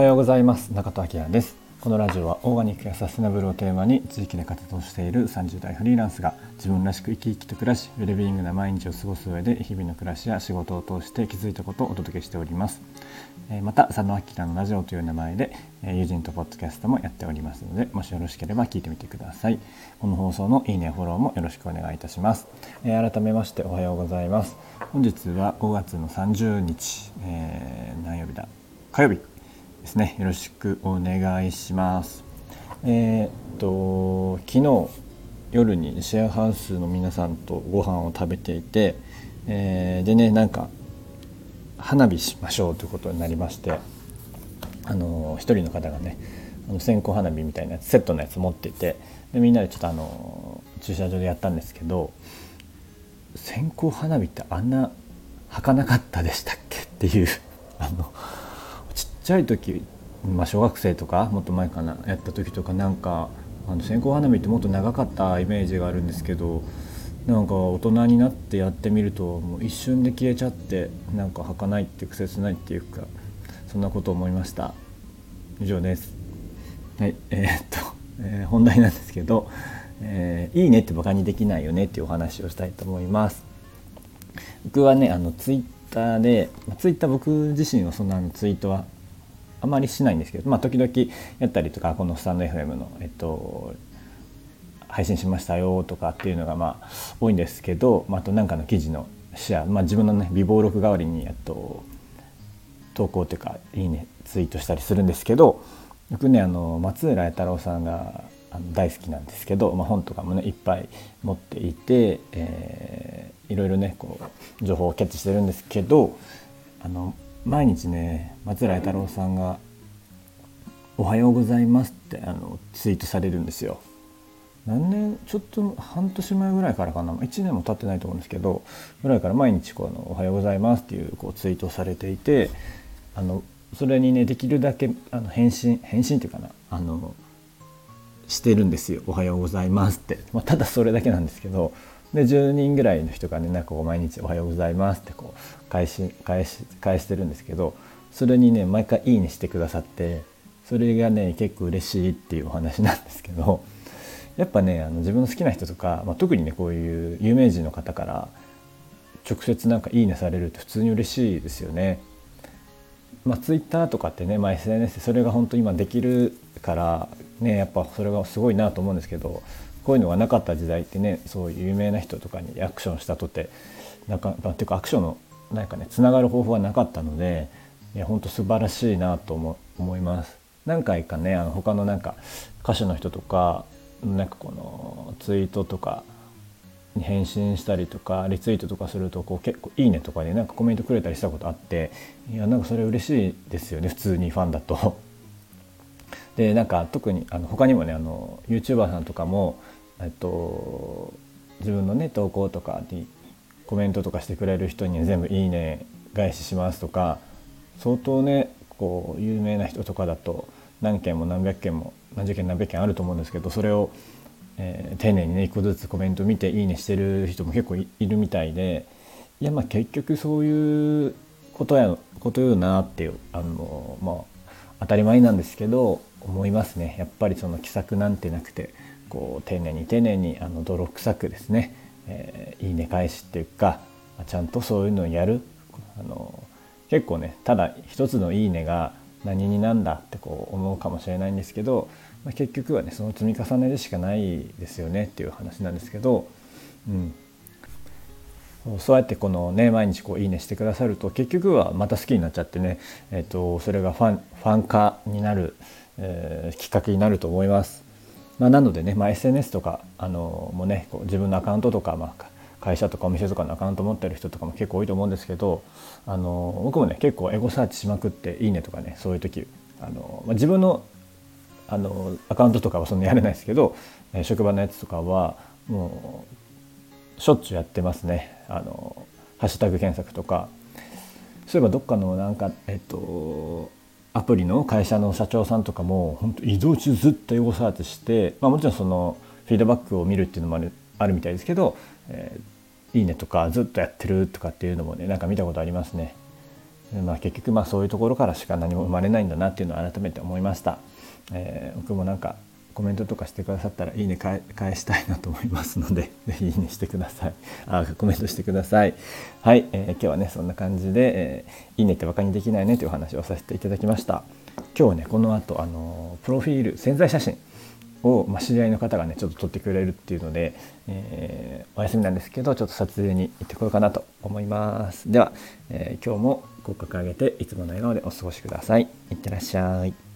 はようございます。中戸明です。このラジオはオーガニックやサステナブルをテーマに地域で活動している30代フリーランスが自分らしく生き生きと暮らしウェルビーイングな毎日を過ごす上で日々の暮らしや仕事を通して気づいたことをお届けしております。また佐野明のラジオという名前で友人とポッドキャストもやっておりますのでもしよろしければ聞いてみてください。この放送のいいねフォローもよろしくお願いいたします。改めましておはようございます。本日は5月の30日、えー、何曜日だ？火曜日。ですね。よろしくお願いします。えー、っと昨日夜にシェアハウスの皆さんとご飯を食べていて、えー、でねなんか花火しましょうということになりましてあの一人の方がねあの線香花火みたいなやつセットのやつ持っていてでみんなでちょっとあの駐車場でやったんですけど線香花火ってあんな儚かなかったでしたっけ？っていう。ちゃい時、まあ、小学生とかもっと前かなやった時とかなんかあの線香花火ってもっと長かったイメージがあるんですけどなんか大人になってやってみるともう一瞬で消えちゃってなんか儚いっていうか切ないっていうかそんなことを思いました。以上です。はいえー、っと、えー、本題なんですけど、えー、いいねってバカにできないよねっていうお話をしたいと思います。僕はねあのツイッターでツイッター僕自身はそんなのツイートはあまりしないんですけど、まあ、時々やったりとかこのスタンド FM の、えっと、配信しましたよとかっていうのがまあ多いんですけど、まあ、あと何かの記事のシェア、まあ、自分のね微暴録代わりに、えっと、投稿というかいいねツイートしたりするんですけど僕ねあの松浦弥太郎さんが大好きなんですけど、まあ、本とかもねいっぱい持っていて、えー、いろいろねこう情報をキャッチしてるんですけどあの毎日ね松浦弥太郎さんが「おはようございます」ってあのツイートされるんですよ。何年ちょっと半年前ぐらいからかな。1年も経ってないと思うんですけどぐらいから毎日この「おはようございます」っていうこうツイートされていてあのそれにねできるだけあの返信返信っていうかなあのしてるんですよ「おはようございます」って、まあ、ただそれだけなんですけどで10人ぐらいの人がねなんかこう毎日「おはようございます」ってこう返し返し返してるんですけどそれにね毎回「いいね」してくださってそれがね結構嬉しいっていうお話なんですけどやっぱねあの自分の好きな人とか、まあ、特にねこういう有名人の方から直接なんか「いいね」されるって普通に嬉しいですよね。まあ、ツイッターとかってね、まあ、SNS でそれが本当今できるからねやっぱそれがすごいなと思うんですけどこういうのがなかった時代ってねそういう有名な人とかにアクションしたとてなんかっていうかアクションのなんかねつながる方法はなかったのでいや本当素晴らしいなと思思います。何回かねあの他のなんか歌手の人とかなんかこのツイートとかに返信したりとかリツイートとかするとこう結構「いいね」とかでなんかコメントくれたりしたことあっていやなんかそれ嬉しいですよね普通にファンだと。でなんか特にあの他にもねあの YouTuber さんとかもえっと、自分のね投稿とかにコメントとかしてくれる人に全部「いいね」返ししますとか相当ねこう有名な人とかだと何件も何百件も何十件何百件あると思うんですけどそれを、えー、丁寧にね一個ずつコメント見て「いいね」してる人も結構いるみたいでいやまあ結局そういうことやことよなっていうあのまあ当たり前なんですけど思いますね。やっぱりその気さくなんてなくてこう丁寧に丁寧にあの泥臭くですね、えー、いいね返しっていうかちゃんとそういうのをやる。あの結構ねただ一つの「いいね」が何になんだってこう思うかもしれないんですけど、まあ、結局はねその積み重ねでしかないですよねっていう話なんですけど、うん、そうやってこのね毎日こういいねしてくださると結局はまた好きになっちゃってね、えーと、それがファンファン化になる、えー、きっかけになると思います。まあ、なのでね、まあ、SNS とかあのもねこう自分のアカウントとか、まあ、会社とかお店とかのアカウント持ってる人とかも結構多いと思うんですけどあの僕もね結構エゴサーチしまくって「いいね」とかねそういう時あの、まあ、自分のあのアカウントとかはそんなやれないですけど、え職場のやつとかはもうしょっちゅうやってますねあのハッシュタグ検索とかそういえばどっかのなんかえっとアプリの会社の社長さんとかも本当移動中ずっと英語サーチして、まあ、もちろんそのフィードバックを見るっていうのもあるあるみたいですけど、えー、いいねとかずっとやってるとかっていうのもねなんか見たことありますね。まあ、結局まあそういうところからしか何も生まれないんだなっていうのを改めて思いました、えー、僕もなんかコメントとかしてくださったらいいね返したいなと思いますので 是非いいねしてください。あコメントしてください。はい、えー、今日はねそんな感じで、えー、いいねってバカにできないねというお話をさせていただきました。今日ねこの後あのプロフィール潜在写真を、まあ、知り合いの方がねちょっと撮ってくれるっていうので、えー、お休みなんですけどちょっと撮影に行ってこようかなと思います。では、えー、今日も口角上げていつもの笑顔でお過ごしください。いってらっしゃい。